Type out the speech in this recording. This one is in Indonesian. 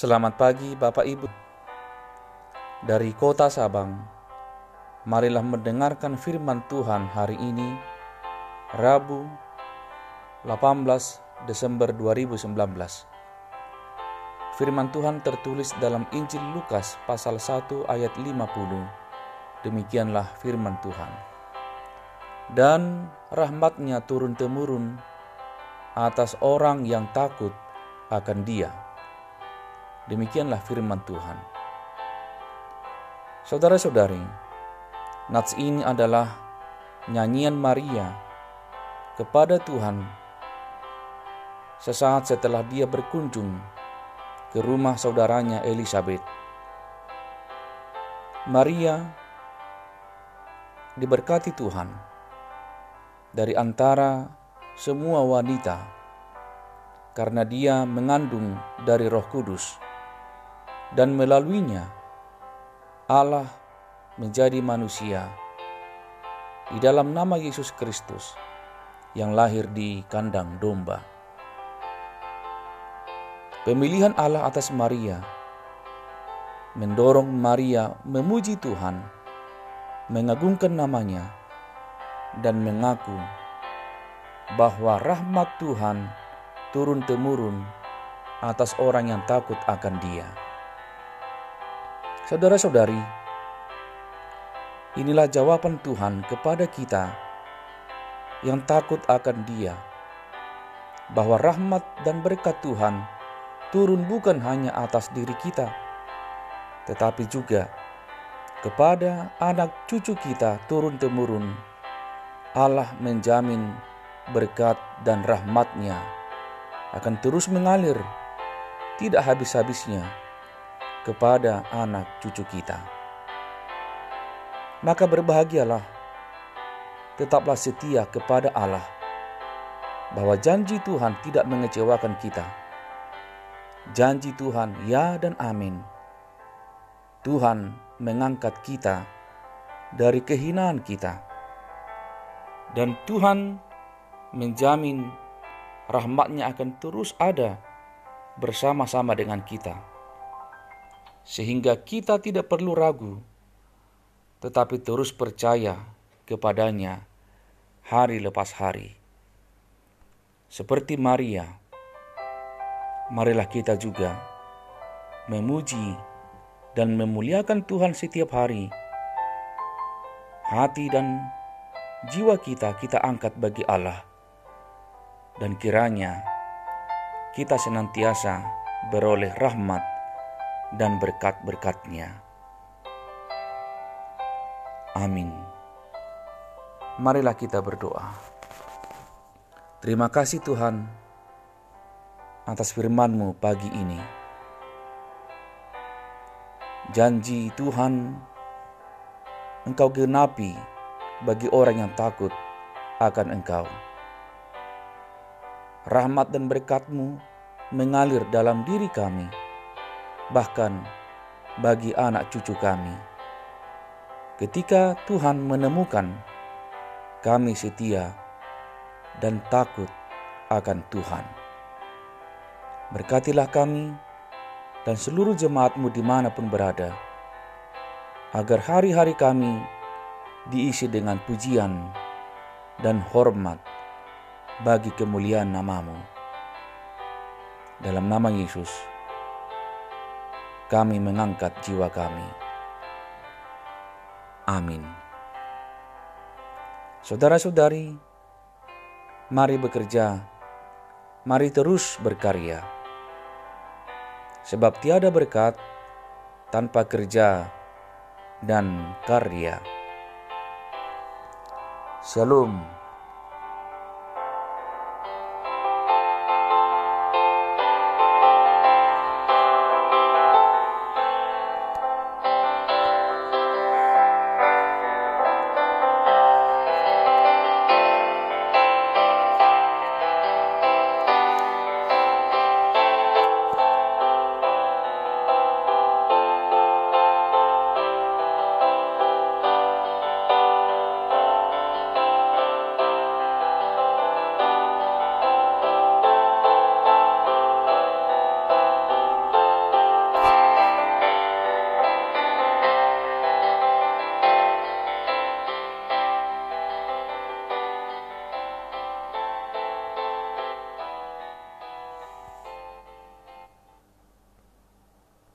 Selamat pagi Bapak Ibu. Dari kota Sabang, marilah mendengarkan firman Tuhan hari ini, Rabu 18 Desember 2019. Firman Tuhan tertulis dalam Injil Lukas pasal 1 ayat 50. Demikianlah firman Tuhan. Dan rahmatnya turun-temurun atas orang yang takut akan dia Demikianlah firman Tuhan. Saudara-saudari, nats ini adalah nyanyian Maria kepada Tuhan sesaat setelah dia berkunjung ke rumah saudaranya Elizabeth. Maria diberkati Tuhan dari antara semua wanita karena dia mengandung dari Roh Kudus dan melaluinya Allah menjadi manusia di dalam nama Yesus Kristus yang lahir di kandang domba. Pemilihan Allah atas Maria mendorong Maria memuji Tuhan, mengagungkan namanya, dan mengaku bahwa rahmat Tuhan turun-temurun atas orang yang takut akan Dia. Saudara-saudari, inilah jawaban Tuhan kepada kita yang takut akan Dia, bahwa rahmat dan berkat Tuhan turun bukan hanya atas diri kita, tetapi juga kepada anak cucu kita turun-temurun. Allah menjamin berkat dan rahmatnya akan terus mengalir, tidak habis-habisnya kepada anak cucu kita. Maka berbahagialah, tetaplah setia kepada Allah, bahwa janji Tuhan tidak mengecewakan kita. Janji Tuhan ya dan amin. Tuhan mengangkat kita dari kehinaan kita. Dan Tuhan menjamin rahmatnya akan terus ada bersama-sama dengan kita sehingga kita tidak perlu ragu, tetapi terus percaya kepadanya hari lepas hari. Seperti Maria, marilah kita juga memuji dan memuliakan Tuhan setiap hari. Hati dan jiwa kita kita angkat bagi Allah. Dan kiranya kita senantiasa beroleh rahmat dan berkat-berkatnya. Amin. Marilah kita berdoa. Terima kasih Tuhan atas firman-Mu pagi ini. Janji Tuhan Engkau genapi bagi orang yang takut akan Engkau. Rahmat dan berkat-Mu mengalir dalam diri kami bahkan bagi anak cucu kami. Ketika Tuhan menemukan kami setia dan takut akan Tuhan. Berkatilah kami dan seluruh jemaatmu di mana pun berada, agar hari-hari kami diisi dengan pujian dan hormat bagi kemuliaan namamu. Dalam nama Yesus, kami mengangkat jiwa kami. Amin. Saudara-saudari, mari bekerja, mari terus berkarya. Sebab tiada berkat tanpa kerja dan karya. Shalom.